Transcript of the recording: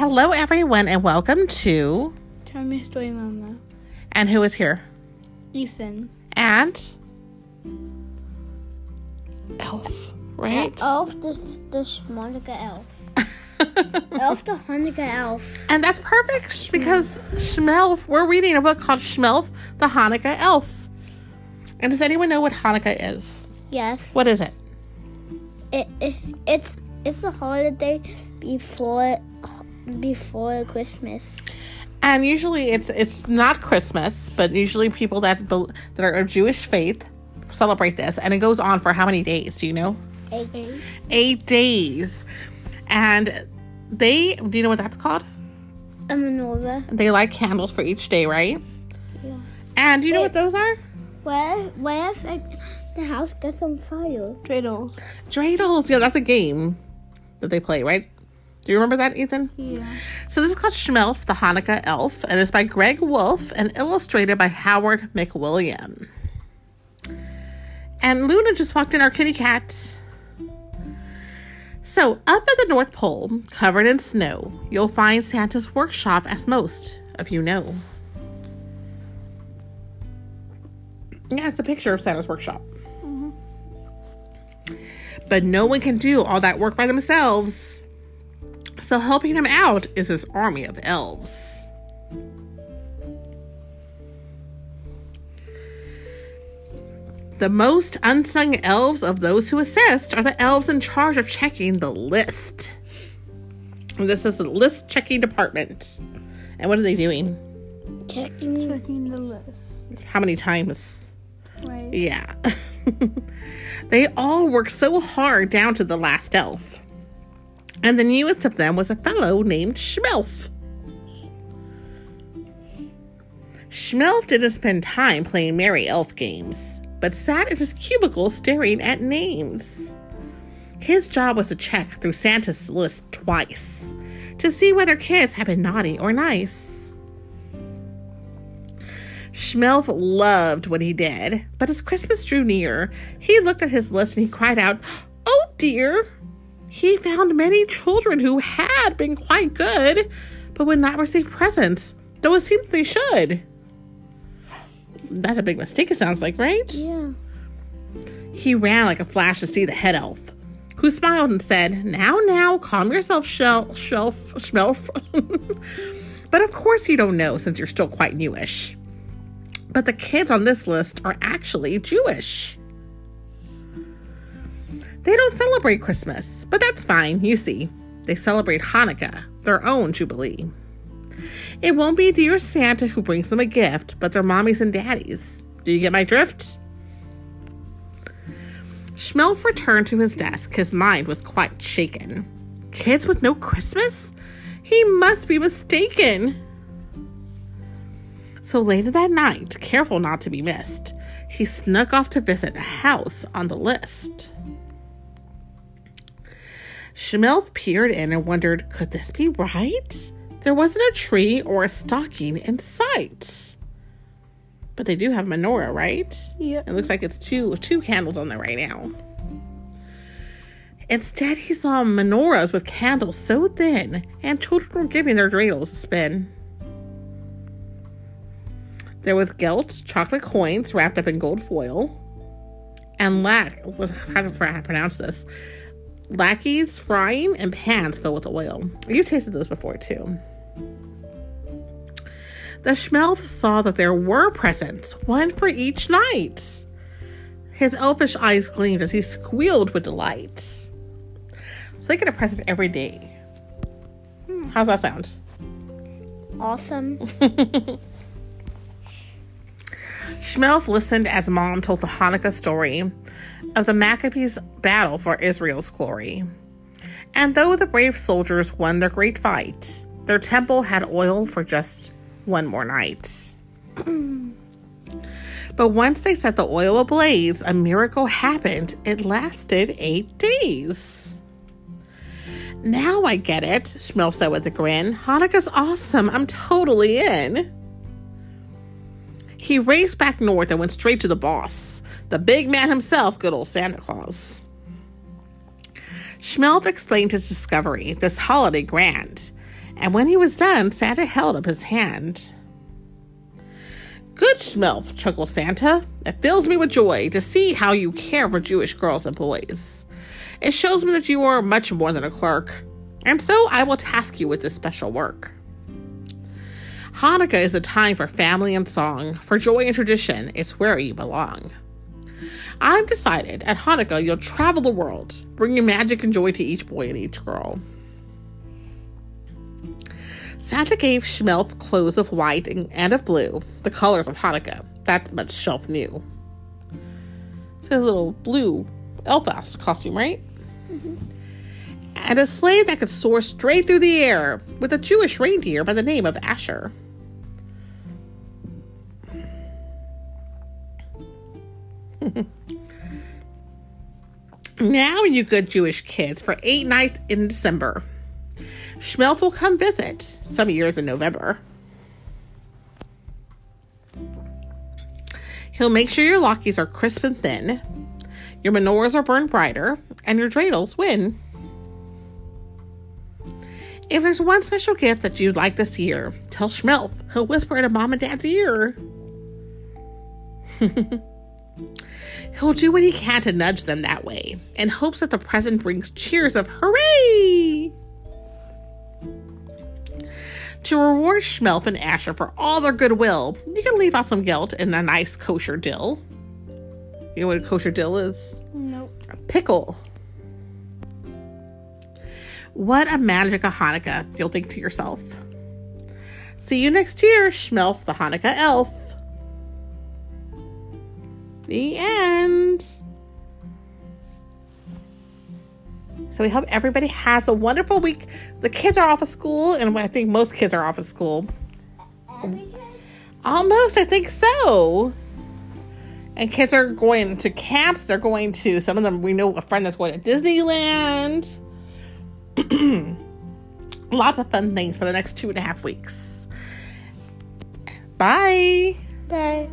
Hello, everyone, and welcome to. Tell me a story, Mama. And who is here? Ethan. And. Elf, right? Elf, the, the Monica Elf. elf, the Hanukkah Elf. And that's perfect because Shmelf, we're reading a book called Shmelf, the Hanukkah Elf. And does anyone know what Hanukkah is? Yes. What is it? It, it it's it's a holiday before before Christmas. And usually it's it's not Christmas, but usually people that bel- that are of Jewish faith celebrate this, and it goes on for how many days? Do you know? Eight. days. Eight days, and they do you know what that's called? A menorah. They light candles for each day, right? Yeah. And do you know what those are? Where where if like, the house gets on fire? Dreidels. Dreidels. Yeah, that's a game that they play, right? Do you remember that, Ethan? Yeah. So this is called Shmelf, the Hanukkah Elf, and it's by Greg Wolfe and illustrated by Howard McWilliam. And Luna just walked in our kitty cat. So, up at the North Pole, covered in snow, you'll find Santa's workshop, as most of you know. Yeah, it's a picture of Santa's workshop. Mm-hmm. But no one can do all that work by themselves. So, helping him out is his army of elves. The most unsung elves of those who assist are the elves in charge of checking the list. This is the list checking department. And what are they doing? Checking Checking the list. How many times? Right. Yeah. they all work so hard down to the last elf. And the newest of them was a fellow named Shmelf. Shmelf didn't spend time playing merry elf games, but sat in his cubicle staring at names. His job was to check through Santa's list twice to see whether kids had been naughty or nice. Schmelf loved what he did, but as Christmas drew near, he looked at his list and he cried out, Oh dear! He found many children who had been quite good, but would not receive presents, though it seems they should. That's a big mistake, it sounds like, right? Yeah. He ran like a flash to see the head elf, who smiled and said, Now, now, calm yourself, Shelf, Shelf, Shmelf. but of course you don't know since you're still quite newish. But the kids on this list are actually Jewish. They don't celebrate Christmas, but that's fine, you see. They celebrate Hanukkah, their own Jubilee. It won't be dear Santa who brings them a gift, but their mommies and daddies. Do you get my drift? Shmelf returned to his desk. His mind was quite shaken. Kids with no Christmas? He must be mistaken. So later that night, careful not to be missed, he snuck off to visit a house on the list. Shmelf peered in and wondered, could this be right? There wasn't a tree or a stocking in sight. But they do have menorah, right? Yeah. It looks like it's two two candles on there right now. Instead, he saw menorahs with candles so thin, and children were giving their dreidels a spin. There was gelt, chocolate coins wrapped up in gold foil, and lac. what- How how to pronounce this? Lackeys frying and pans filled with oil. You've tasted those before too. The Shmelf saw that there were presents, one for each night. His elfish eyes gleamed as he squealed with delight. So they get a present every day. Hmm, how's that sound? Awesome. Shmelf listened as Mom told the Hanukkah story of the Maccabees' battle for Israel's glory. And though the brave soldiers won their great fight, their temple had oil for just one more night. but once they set the oil ablaze, a miracle happened. It lasted eight days. Now I get it, Shmelf said with a grin. Hanukkah's awesome. I'm totally in. He raced back north and went straight to the boss, the big man himself, good old Santa Claus. Shmelf explained his discovery, this holiday grand, And when he was done, Santa held up his hand. Good Shmelf, chuckled Santa. It fills me with joy to see how you care for Jewish girls and boys. It shows me that you are much more than a clerk, and so I will task you with this special work. Hanukkah is a time for family and song, for joy and tradition. It's where you belong. I've decided at Hanukkah you'll travel the world, bringing magic and joy to each boy and each girl. Santa gave Shmelf clothes of white and of blue, the colors of Hanukkah. That much Shelf knew. It's a little blue elf costume, right? Mm-hmm. And a sleigh that could soar straight through the air with a Jewish reindeer by the name of Asher. now, you good Jewish kids, for eight nights in December. Shmelf will come visit some years in November. He'll make sure your latkes are crisp and thin, your menorahs are burned brighter, and your dreidels win. If there's one special gift that you'd like this year, tell Shmelf. He'll whisper in mom and dad's ear. He'll do what he can to nudge them that way, in hopes that the present brings cheers of hooray! To reward Shmelf and Asher for all their goodwill, you can leave out some gelt in a nice kosher dill. You know what a kosher dill is? Nope. A pickle. What a magic of Hanukkah, you'll think to yourself. See you next year, Shmelf the Hanukkah elf. The end. So we hope everybody has a wonderful week. The kids are off of school, and I think most kids are off of school. Almost, I think so. And kids are going to camps. They're going to, some of them, we know a friend that's going to Disneyland. Lots of fun things for the next two and a half weeks. Bye. Bye.